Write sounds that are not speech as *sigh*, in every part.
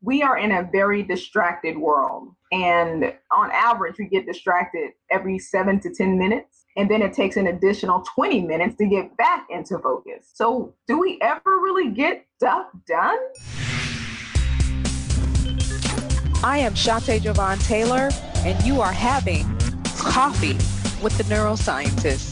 we are in a very distracted world. And on average, we get distracted every seven to 10 minutes. And then it takes an additional 20 minutes to get back into focus. So, do we ever really get stuff done? I am Shante Jovan Taylor, and you are having coffee with the neuroscientist.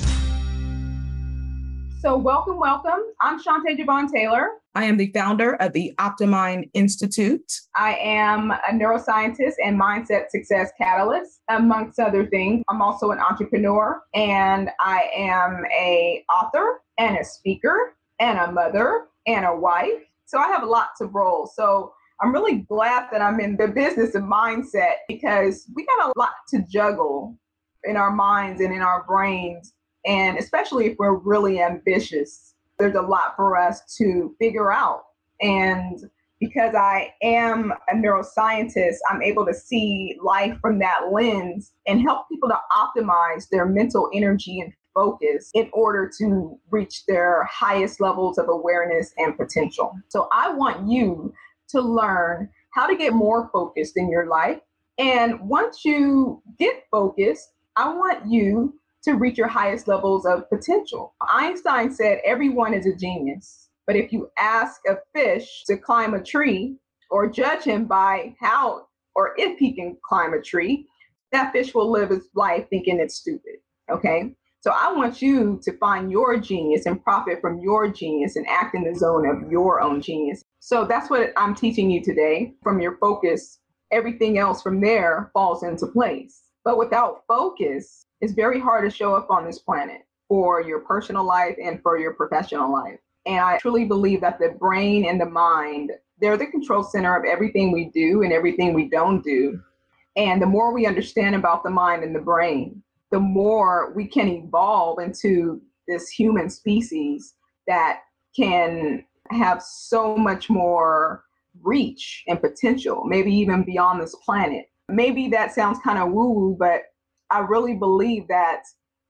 So, welcome, welcome. I'm Shante Jovan Taylor. I am the founder of the Optimind Institute. I am a neuroscientist and mindset success catalyst, amongst other things. I'm also an entrepreneur and I am a author and a speaker and a mother and a wife. So I have lots of roles. So I'm really glad that I'm in the business of mindset because we got a lot to juggle in our minds and in our brains. And especially if we're really ambitious there's a lot for us to figure out. And because I am a neuroscientist, I'm able to see life from that lens and help people to optimize their mental energy and focus in order to reach their highest levels of awareness and potential. So I want you to learn how to get more focused in your life. And once you get focused, I want you to reach your highest levels of potential. Einstein said everyone is a genius, but if you ask a fish to climb a tree or judge him by how or if he can climb a tree, that fish will live his life thinking it's stupid. Okay. So I want you to find your genius and profit from your genius and act in the zone of your own genius. So that's what I'm teaching you today. From your focus, everything else from there falls into place. But without focus, it's very hard to show up on this planet for your personal life and for your professional life. And I truly believe that the brain and the mind, they're the control center of everything we do and everything we don't do. And the more we understand about the mind and the brain, the more we can evolve into this human species that can have so much more reach and potential, maybe even beyond this planet. Maybe that sounds kind of woo woo, but I really believe that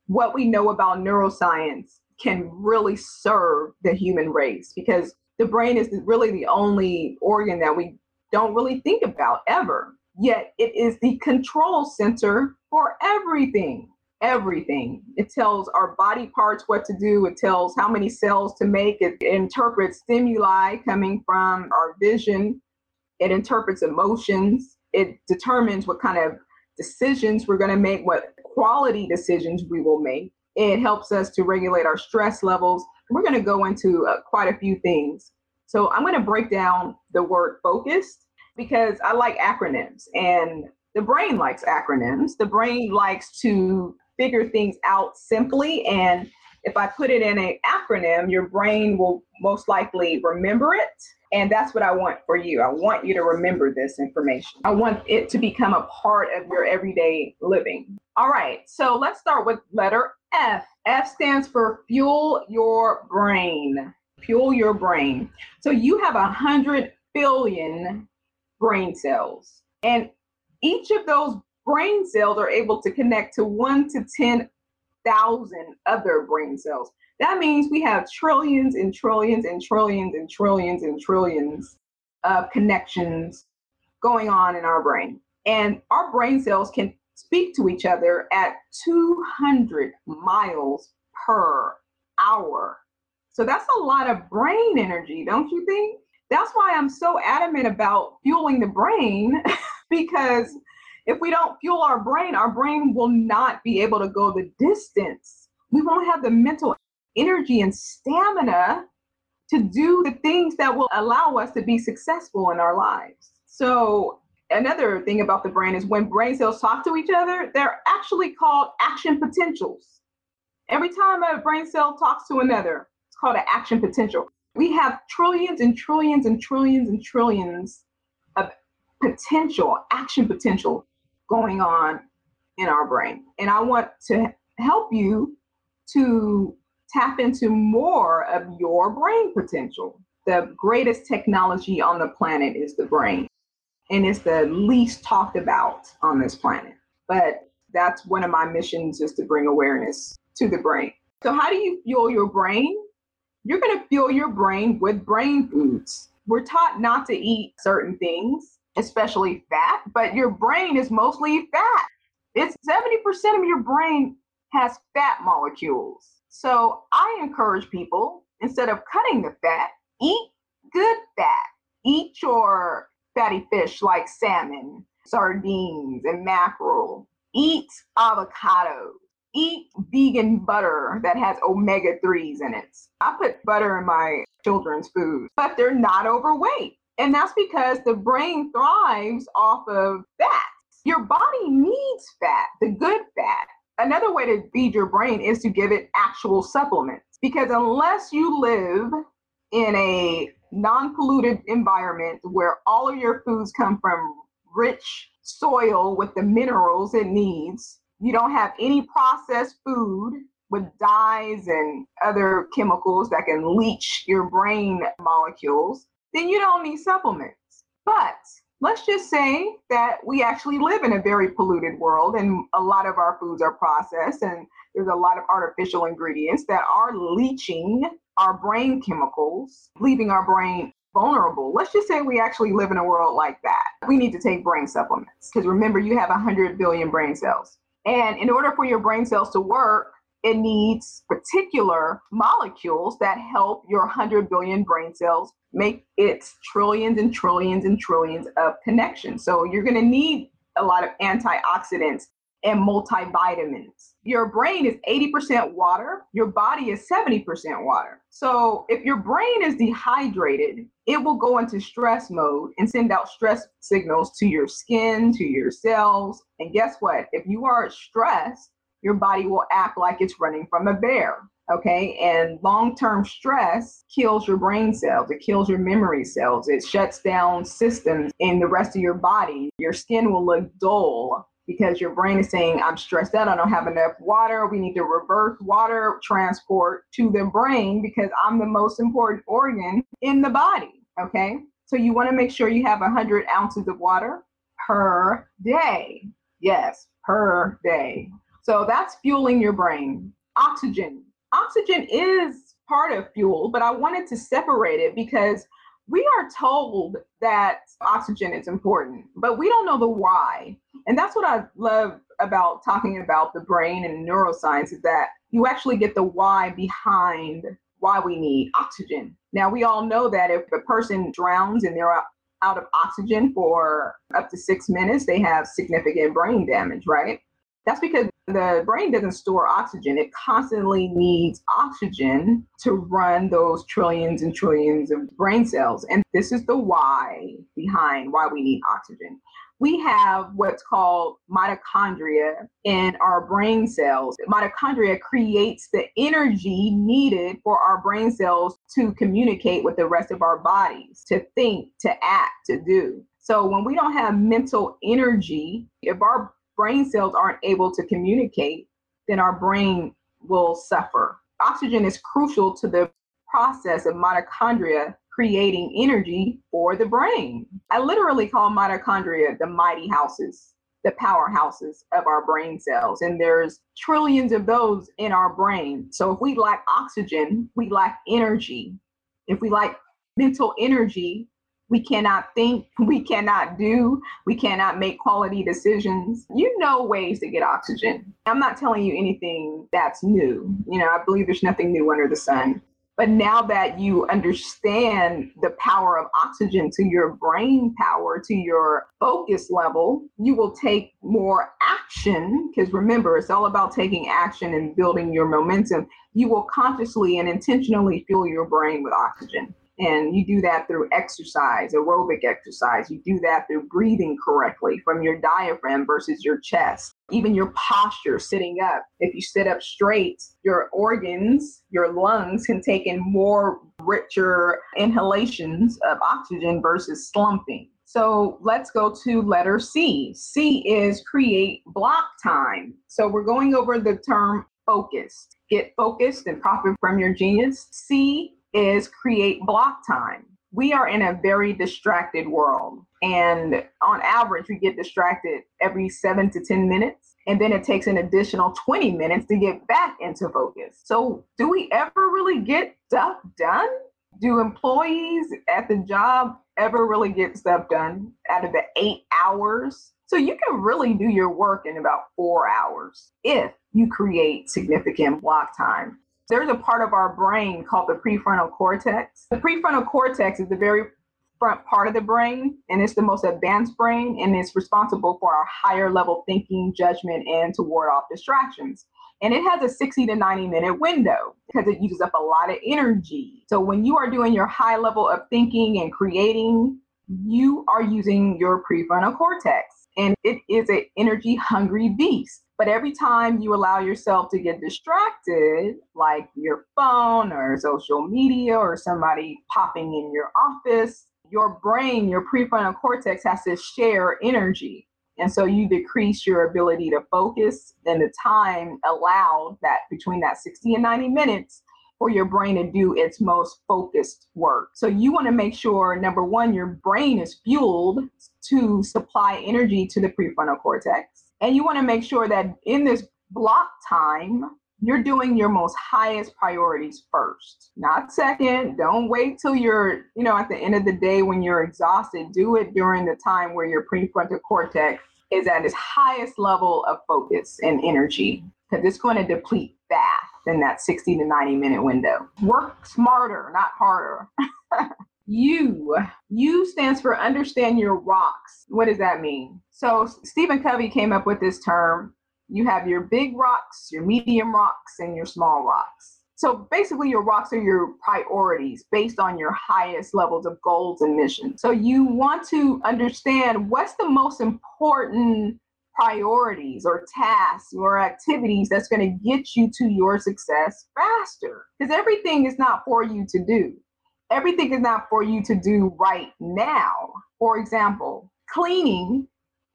what we know about neuroscience can really serve the human race because the brain is really the only organ that we don't really think about ever. Yet it is the control center for everything. Everything. It tells our body parts what to do. It tells how many cells to make. It interprets stimuli coming from our vision. It interprets emotions. It determines what kind of decisions we're going to make, what quality decisions we will make. It helps us to regulate our stress levels. We're going to go into uh, quite a few things. So I'm going to break down the word focused because I like acronyms and the brain likes acronyms. The brain likes to figure things out simply and if I put it in an acronym, your brain will most likely remember it and that's what I want for you. I want you to remember this information. I want it to become a part of your everyday living. All right, so let's start with letter F. F stands for fuel your brain. Fuel your brain. So you have a hundred billion brain cells, and each of those brain cells are able to connect to one to 10,000 other brain cells. That means we have trillions and trillions and trillions and trillions and trillions of connections going on in our brain. And our brain cells can speak to each other at 200 miles per hour. So that's a lot of brain energy, don't you think? That's why I'm so adamant about fueling the brain *laughs* because if we don't fuel our brain, our brain will not be able to go the distance. We won't have the mental energy and stamina to do the things that will allow us to be successful in our lives. So, another thing about the brain is when brain cells talk to each other, they're actually called action potentials. Every time a brain cell talks to another, it's called an action potential. We have trillions and trillions and trillions and trillions of potential, action potential going on in our brain. And I want to help you to tap into more of your brain potential. The greatest technology on the planet is the brain, and it's the least talked about on this planet. But that's one of my missions is to bring awareness to the brain. So, how do you fuel your brain? You're going to fuel your brain with brain foods. we're taught not to eat certain things, especially fat, but your brain is mostly fat. It's 70% of your brain has fat molecules. So I encourage people instead of cutting the fat, eat good fat. Eat your fatty fish like salmon, sardines, and mackerel. Eat avocado. Eat vegan butter that has omega 3s in it. I put butter in my children's food, but they're not overweight. And that's because the brain thrives off of fat. Your body needs fat, the good fat. Another way to feed your brain is to give it actual supplements. Because unless you live in a non polluted environment where all of your foods come from rich soil with the minerals it needs, you don't have any processed food with dyes and other chemicals that can leach your brain molecules, then you don't need supplements. But let's just say that we actually live in a very polluted world and a lot of our foods are processed and there's a lot of artificial ingredients that are leaching our brain chemicals, leaving our brain vulnerable. Let's just say we actually live in a world like that. We need to take brain supplements because remember, you have 100 billion brain cells. And in order for your brain cells to work, it needs particular molecules that help your 100 billion brain cells make its trillions and trillions and trillions of connections. So you're going to need a lot of antioxidants and multivitamins. Your brain is 80% water, your body is 70% water. So if your brain is dehydrated, it will go into stress mode and send out stress signals to your skin, to your cells. And guess what? If you are stressed, your body will act like it's running from a bear. Okay. And long term stress kills your brain cells, it kills your memory cells, it shuts down systems in the rest of your body. Your skin will look dull because your brain is saying, I'm stressed out, I don't have enough water. We need to reverse water transport to the brain because I'm the most important organ in the body. Okay. So you want to make sure you have 100 ounces of water per day. Yes, per day. So that's fueling your brain. Oxygen. Oxygen is part of fuel, but I wanted to separate it because we are told that oxygen is important, but we don't know the why. And that's what I love about talking about the brain and neuroscience is that you actually get the why behind why we need oxygen. Now, we all know that if a person drowns and they're out of oxygen for up to six minutes, they have significant brain damage, right? That's because the brain doesn't store oxygen. It constantly needs oxygen to run those trillions and trillions of brain cells. And this is the why behind why we need oxygen. We have what's called mitochondria in our brain cells. Mitochondria creates the energy needed for our brain cells to communicate with the rest of our bodies, to think, to act, to do. So when we don't have mental energy, if our brain cells aren't able to communicate, then our brain will suffer. Oxygen is crucial to the process of mitochondria creating energy for the brain. I literally call mitochondria the mighty houses, the powerhouses of our brain cells. And there's trillions of those in our brain. So if we lack oxygen, we lack energy. If we lack mental energy, we cannot think, *laughs* we cannot do, we cannot make quality decisions. You know ways to get oxygen. I'm not telling you anything that's new. You know, I believe there's nothing new under the sun. But now that you understand the power of oxygen to your brain power, to your focus level, you will take more action. Because remember, it's all about taking action and building your momentum. You will consciously and intentionally fuel your brain with oxygen. And you do that through exercise, aerobic exercise. You do that through breathing correctly from your diaphragm versus your chest. Even your posture, sitting up. If you sit up straight, your organs, your lungs can take in more richer inhalations of oxygen versus slumping. So let's go to letter C. C is create block time. So we're going over the term focused. Get focused and profit from your genius. C is create block time. We are in a very distracted world. And on average, we get distracted every seven to 10 minutes. And then it takes an additional 20 minutes to get back into focus. So, do we ever really get stuff done? Do employees at the job ever really get stuff done out of the eight hours? So you can really do your work in about four hours if you create significant block time. There's a part of our brain called the prefrontal cortex. The prefrontal cortex is the very front part of the brain, and it's the most advanced brain, and it's responsible for our higher level thinking, judgment, and to ward off distractions. And it has a 60 to 90 minute window because it uses up a lot of energy. So when you are doing your high level of thinking and creating, you are using your prefrontal cortex. And it is an energy hungry beast. But every time you allow yourself to get distracted, like your phone or social media or somebody popping in your office, your brain, your prefrontal cortex has to share energy. And so you decrease your ability to focus and the time allowed that between that 60 and 90 minutes for your brain to do its most focused work. So you want to make sure number one, your brain is fueled to supply energy to the prefrontal cortex. And you want to make sure that in this block time, you're doing your most highest priorities first, not second. Don't wait till you're, you know, at the end of the day when you're exhausted. Do it during the time where your prefrontal cortex is at its highest level of focus and energy because it's going to deplete fast in that 60 to 90 minute window. Work smarter, not harder. *laughs* U. U stands for understand your rocks. What does that mean? So Stephen Covey came up with this term you have your big rocks, your medium rocks, and your small rocks. So basically, your rocks are your priorities based on your highest levels of goals and missions. So you want to understand what's the most important priorities or tasks or activities that's going to get you to your success faster. Because everything is not for you to do, everything is not for you to do right now. For example, cleaning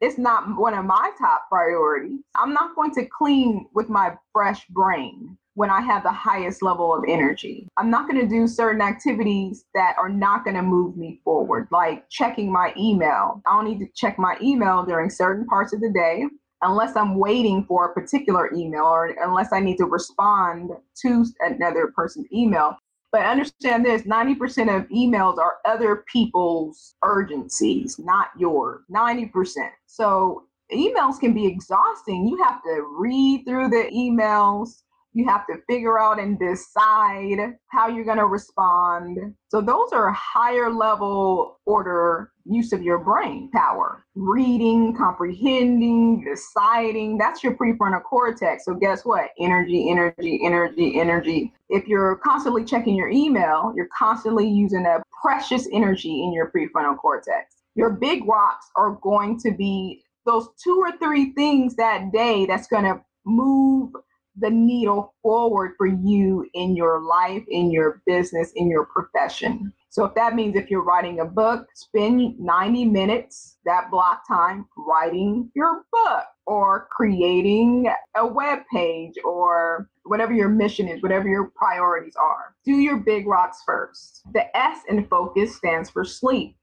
it's not one of my top priorities. I'm not going to clean with my fresh brain when I have the highest level of energy. I'm not going to do certain activities that are not going to move me forward, like checking my email. I don't need to check my email during certain parts of the day unless I'm waiting for a particular email or unless I need to respond to another person's email. But understand this 90% of emails are other people's urgencies, not yours. 90%. So emails can be exhausting. You have to read through the emails. You have to figure out and decide how you're going to respond. So, those are higher level order use of your brain power. Reading, comprehending, deciding, that's your prefrontal cortex. So, guess what? Energy, energy, energy, energy. If you're constantly checking your email, you're constantly using a precious energy in your prefrontal cortex. Your big rocks are going to be those two or three things that day that's going to move the needle forward for you in your life, in your business, in your profession. So if that means if you're writing a book, spend 90 minutes that block time writing your book or creating a web page or whatever your mission is, whatever your priorities are. Do your big rocks first. The S in focus stands for sleep.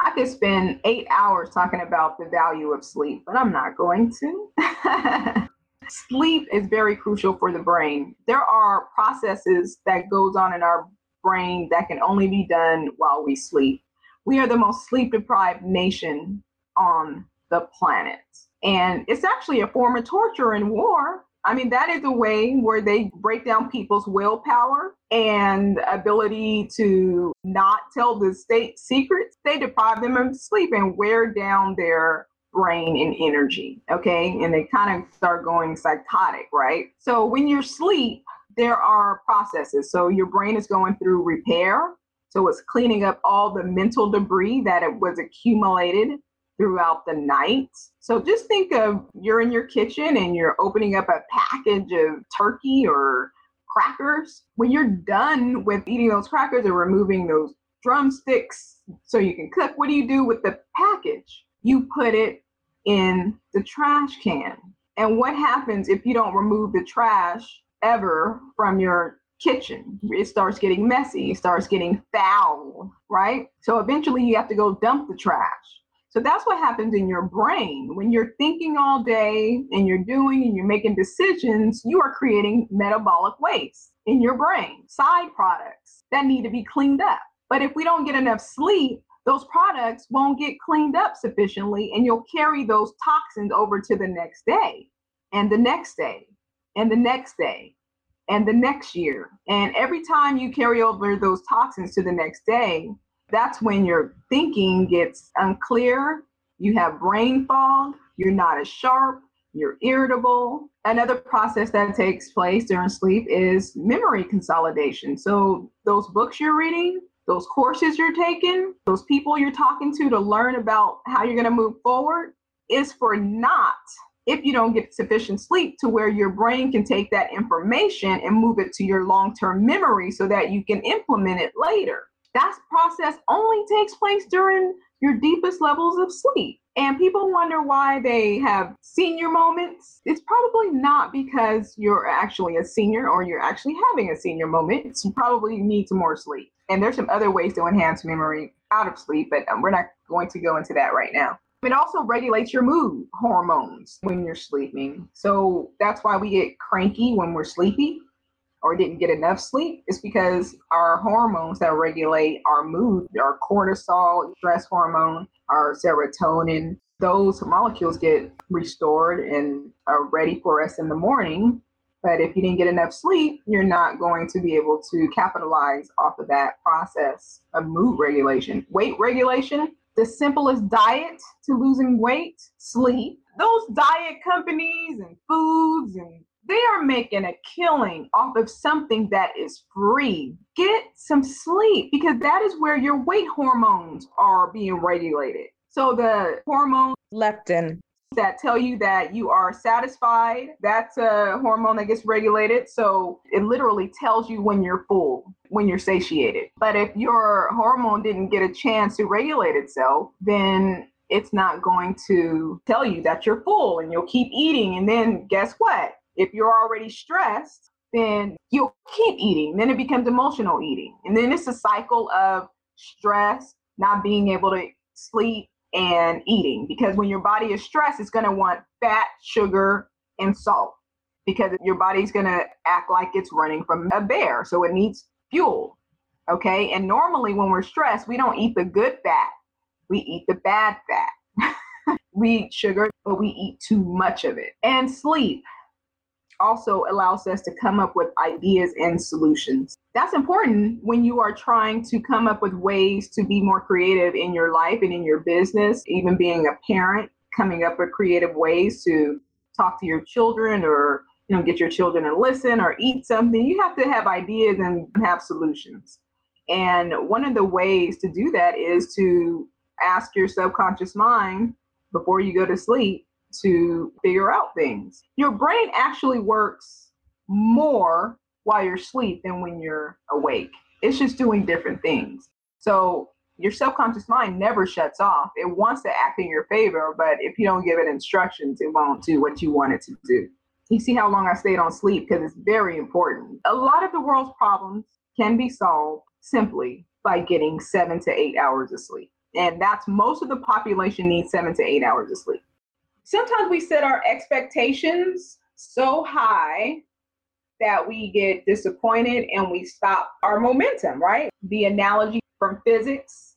I could spend eight hours talking about the value of sleep, but I'm not going to. *laughs* Sleep is very crucial for the brain. There are processes that goes on in our brain that can only be done while we sleep. We are the most sleep deprived nation on the planet. And it's actually a form of torture in war. I mean, that is a way where they break down people's willpower and ability to not tell the state secrets. They deprive them of sleep and wear down their brain and energy. Okay. And they kind of start going psychotic, right? So when you're asleep, there are processes. So your brain is going through repair. So it's cleaning up all the mental debris that it was accumulated throughout the night. So just think of you're in your kitchen and you're opening up a package of turkey or crackers. When you're done with eating those crackers and removing those drumsticks so you can cook, what do you do with the package? You put it in the trash can. And what happens if you don't remove the trash ever from your kitchen? It starts getting messy, it starts getting foul, right? So eventually you have to go dump the trash. So that's what happens in your brain. When you're thinking all day and you're doing and you're making decisions, you are creating metabolic waste. in your brain, side products that need to be cleaned up. But if we don't get enough sleep, those products won't get cleaned up sufficiently, and you'll carry those toxins over to the next day, and the next day, and the next day, and the next year. And every time you carry over those toxins to the next day, that's when your thinking gets unclear. You have brain fog, you're not as sharp, you're irritable. Another process that takes place during sleep is memory consolidation. So, those books you're reading, those courses you're taking, those people you're talking to to learn about how you're going to move forward is for not if you don't get sufficient sleep to where your brain can take that information and move it to your long-term memory so that you can implement it later. That process only takes place during your deepest levels of sleep. And people wonder why they have senior moments. It's probably not because you're actually a senior or you're actually having a senior moment. It's you probably need some more sleep. And there's some other ways to enhance memory out of sleep, but um, we're not going to go into that right now. It also regulates your mood hormones when you're sleeping. So that's why we get cranky when we're sleepy or didn't get enough sleep. It's because our hormones that regulate our mood, our cortisol, stress hormone, our serotonin, those molecules get restored and are ready for us in the morning. But if you didn't get enough sleep, you're not going to be able to capitalize off of that process of mood regulation. Weight regulation, the simplest diet to losing weight, sleep. Those diet companies and foods and they are making a killing off of something that is free. Get some sleep because that is where your weight hormones are being regulated. So the hormone leptin that tell you that you are satisfied, that's a hormone that gets regulated. So it literally tells you when you're full, when you're satiated. But if your hormone didn't get a chance to regulate itself, then it's not going to tell you that you're full and you'll keep eating. And then guess what? If you're already stressed, then you'll keep eating. Then it becomes emotional eating. And then it's a cycle of stress, not being able to sleep, and eating. Because when your body is stressed, it's going to want fat, sugar, and salt because your body's going to act like it's running from a bear. So it needs fuel. Okay. And normally when we're stressed, we don't eat the good fat, we eat the bad fat. *laughs* we eat sugar, but we eat too much of it. And sleep also allows us to come up with ideas and solutions. That's important when you are trying to come up with ways to be more creative in your life and in your business, even being a parent, coming up with creative ways to talk to your children or you know get your children to listen or eat something. You have to have ideas and have solutions. And one of the ways to do that is to ask your subconscious mind before you go to sleep to figure out things. Your brain actually works more while you're asleep than when you're awake. It's just doing different things. So your subconscious mind never shuts off. It wants to act in your favor, but if you don't give it instructions, it won't do what you want it to do. You see how long I stayed on sleep because it's very important. A lot of the world's problems can be solved simply by getting seven to eight hours of sleep. And that's most of the population needs seven to eight hours of sleep sometimes we set our expectations so high that we get disappointed and we stop our momentum, right? The analogy from physics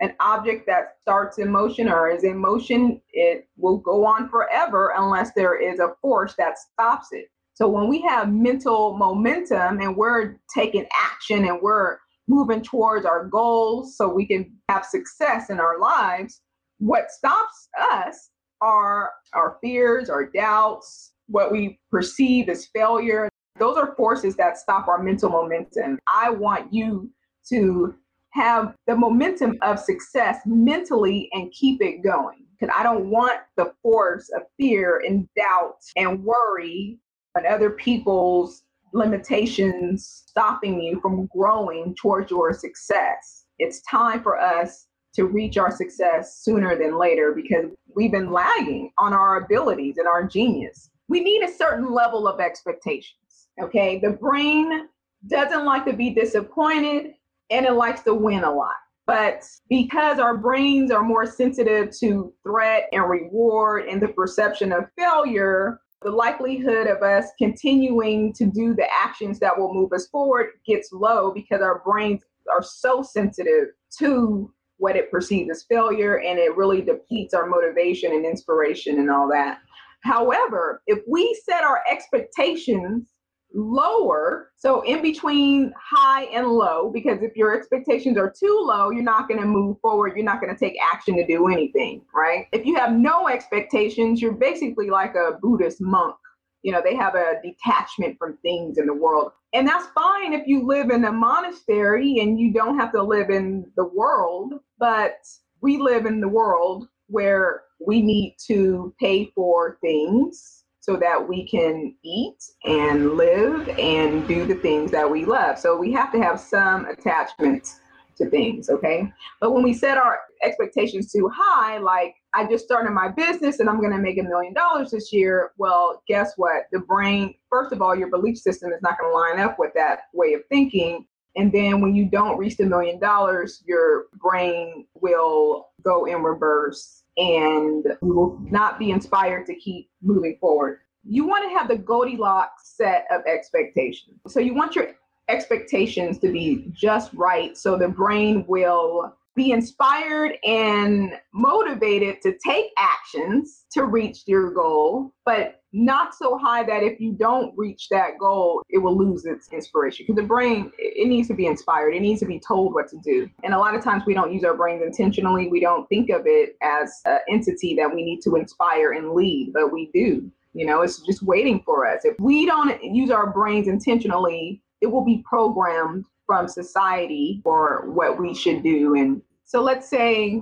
an object that starts in motion or is in motion, it will go on forever unless there is a force that stops it. So when we have mental momentum and we're taking action and we're moving towards our goals so we can have success in our lives, what stops us are our fears, our doubts, what we perceive as failure. Those are forces that stop our mental momentum. I want you to have the momentum of success mentally and keep it going. Because I don't want the force of fear and doubt and worry and other people's limitations stopping you from growing towards your success. It's time for us to reach our success sooner than later because we've been lagging on our abilities and our genius. We need a certain level of expectations. Okay. The brain doesn't like to be disappointed and it likes to win a lot. But because our brains are more sensitive to threat and reward and the perception of failure, the likelihood of us continuing to do the actions that will move us forward gets low because our brains are so sensitive to what it perceives as failure and it really depletes our motivation and inspiration and all that. However, if we set our expectations lower, so in between high and low, because if your expectations are too low, you're not going to move forward. You're not going to take action to do anything, right? If you have no expectations, you're basically like a Buddhist monk. You know, they have a detachment from things in the world. And that's fine if you live in a monastery and you don't have to live in the world, but we live in the world where we need to pay for things so that we can eat and live and do the things that we love. So we have to have some attachment to things, okay? But when we set our expectations too high, like I just started my business and I'm going to make a million dollars this year, well, guess what? The brain, first of all, your belief system is not going to line up with that way of thinking. And then when you don't reach the million dollars, your brain will go in reverse and you will not be inspired to keep moving forward. You want to have the Goldilocks set of expectations. So you want your expectations to be just right so the brain will be inspired and motivated to take actions to reach your goal, but not so high that if you don't reach that goal, it will lose its inspiration. Because the brain, it needs to be inspired, it needs to be told what to do. And a lot of times we don't use our brains intentionally. We don't think of it as an entity that we need to inspire and lead, but we do. You know, it's just waiting for us. If we don't use our brains intentionally, it will be programmed from society for what we should do. And so let's say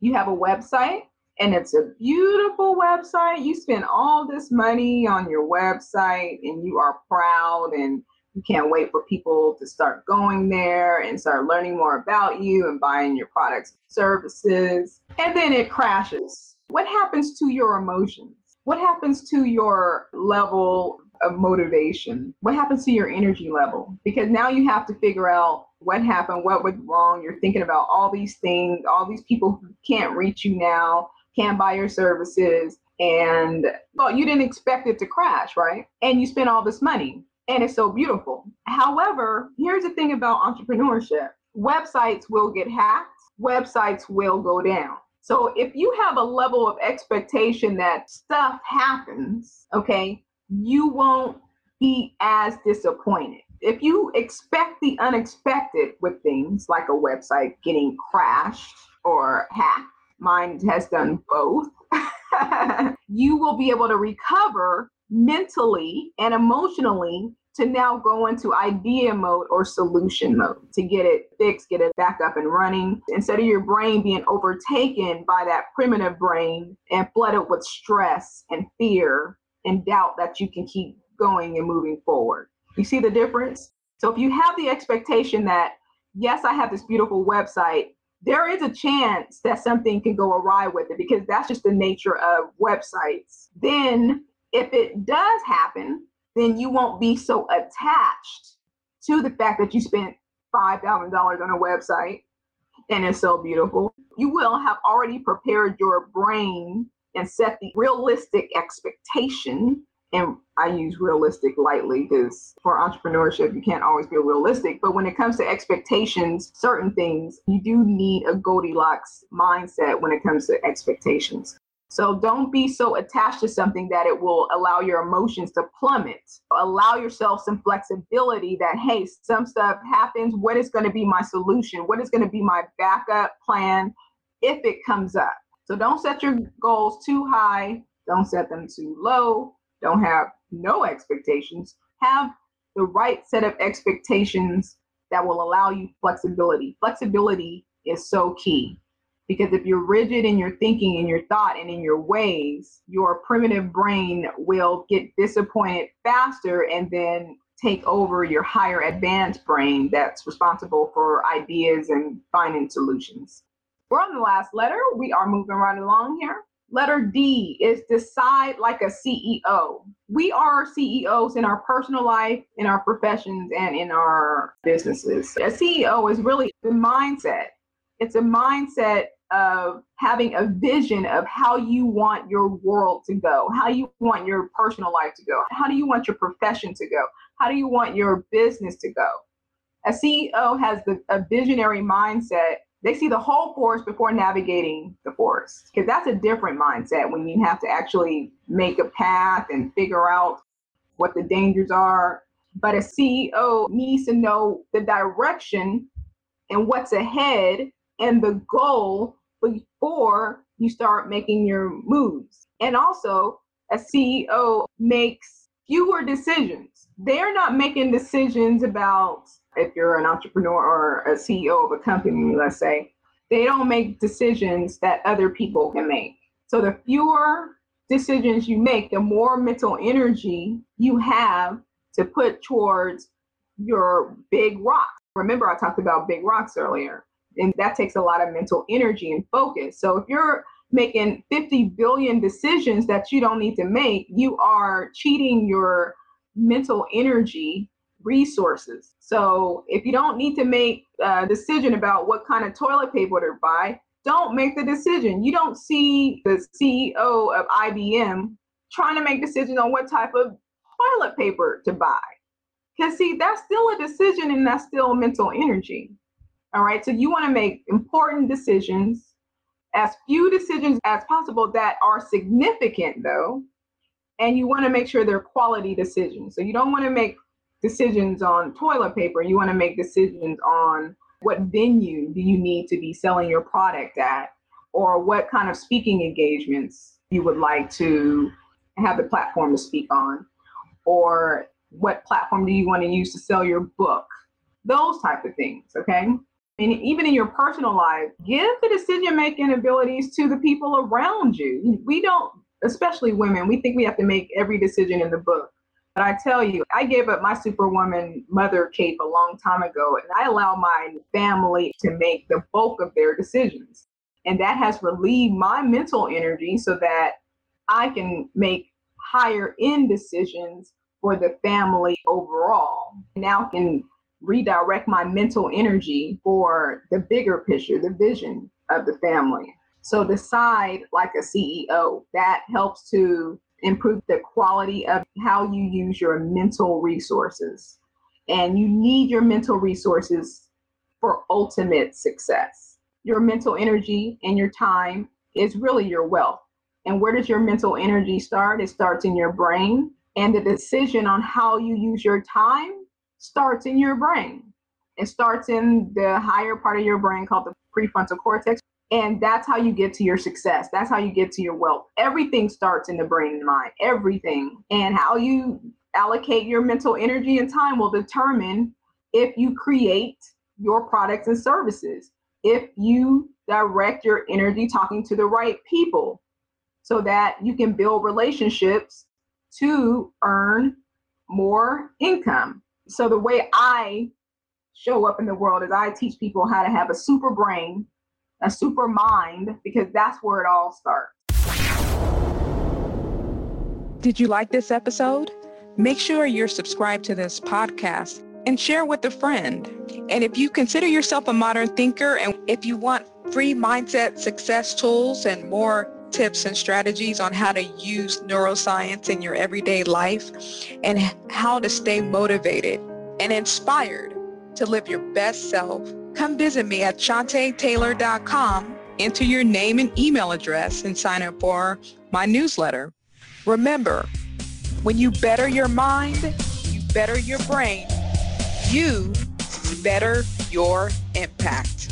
you have a website and it's a beautiful website. You spend all this money on your website and you are proud and you can't wait for people to start going there and start learning more about you and buying your products and services. And then it crashes. What happens to your emotions? What happens to your level of motivation? What happens to your energy level? Because now you have to figure out what happened, what went wrong. You're thinking about all these things, all these people who can't reach you now, can't buy your services. And well, you didn't expect it to crash, right? And you spent all this money and it's so beautiful. However, here's the thing about entrepreneurship websites will get hacked, websites will go down. So if you have a level of expectation that stuff happens, okay, you won't be as disappointed. If you expect the unexpected with things like a website getting crashed or hacked, mine has done both, *laughs* you will be able to recover mentally and emotionally to now go into idea mode or solution mode to get it fixed, get it back up and running. Instead of your brain being overtaken by that primitive brain and flooded with stress and fear and doubt that you can keep going and moving forward. You see the difference? So if you have the expectation that, yes, I have this beautiful website, there is a chance that something can go awry with it because that's just the nature of websites. Then, if it does happen, then you won't be so attached to the fact that you spent $5,000 on a website and it's so beautiful. You will have already prepared your brain and set the realistic expectation. And I use realistic lightly because for entrepreneurship, you can't always be realistic. But when it comes to expectations, certain things, you do need a Goldilocks mindset when it comes to expectations. So don't be so attached to something that it will allow your emotions to plummet. Allow yourself some flexibility that, hey, some stuff happens. What is going to be my solution? What is going to be my backup plan if it comes up? So don't set your goals too high, don't set them too low, don't have no expectations. Have the right set of expectations that will allow you flexibility. Flexibility is so key because if you're rigid in your thinking, in your thought, and in your ways, your primitive brain will get disappointed faster and then take over your higher advanced brain that's responsible for ideas and finding solutions. We're on the last letter. We are moving right along here. Letter D is decide like a CEO. We are CEOs in our personal life, in our professions, and in our businesses. A CEO is really the mindset. It's a mindset of having a vision of how you want your world to go, how you want your personal life to go, how do you want your profession to go, how do you want your business to go. A CEO has the, a visionary mindset. They see the whole forest before navigating the forest, because that's a different mindset when you have to actually make a path and figure out what the dangers are. But a CEO needs to know the direction and what's ahead and the goal before you start making your moves. And also, a CEO makes fewer decisions. They're not making decisions about if you're an entrepreneur or a CEO of a company, let's say, they don't make decisions that other people can make. So the fewer decisions you make, the more mental energy you have to put towards your big rocks. Remember, I talked about big rocks earlier, and that takes a lot of mental energy and focus. So if you're making 50 billion decisions that you don't need to make, you are cheating your mental energy resources. So if you don't need to make a decision about what kind of toilet paper to buy, don't make the decision. You don't see the CEO of IBM trying to make decisions on what type of toilet paper to buy. Because, see, that's still a decision and that's still mental energy. All right. So you want to make important decisions, as few decisions as possible that are significant, though. And you want to make sure they're quality decisions. So you don't want to make decisions on toilet paper. You want to make decisions on what venue do you need to be selling your product at, or what kind of speaking engagements you would like to have the platform to speak on, or what platform do you want to use to sell your book? Those type of things, okay? And even in your personal life, give the decision making abilities to the people around you. We don't, especially women, we think we have to make every decision in the book. But I tell you, I gave up my superwoman mother cape a long time ago, and I allow my family to make the bulk of their decisions. And that has relieved my mental energy so that I can make higher end decisions for the family overall. Now I can redirect my mental energy for the bigger picture, the vision of the family. So decide like a CEO. That helps to improve the quality of how you use your mental resources. And you need your mental resources for ultimate success. Your mental energy and your time is really your wealth. And where does your mental energy start? It starts in your brain. And the decision on how you use your time starts in your brain. It starts in the higher part of your brain called the prefrontal cortex. And that's how you get to your success. That's how you get to your wealth. Everything starts in the brain and mind, everything. And how you allocate your mental energy and time will determine if you create your products and services, if you direct your energy talking to the right people so that you can build relationships to earn more income so the way I show up in the world is I teach people how to have a super brain, a super mind, because that's where it all starts. Did you like this episode? Make sure you're subscribed to this podcast and share with a friend. And if you consider yourself a modern thinker and if you want free mindset success tools and more tips and strategies on how to use neuroscience in your everyday life and how to stay motivated and inspired to live your best self, come visit me at shantaetaylor.com, enter your name and email address, and sign up for my newsletter. Remember, when you better your mind, you better your brain, you better your impact.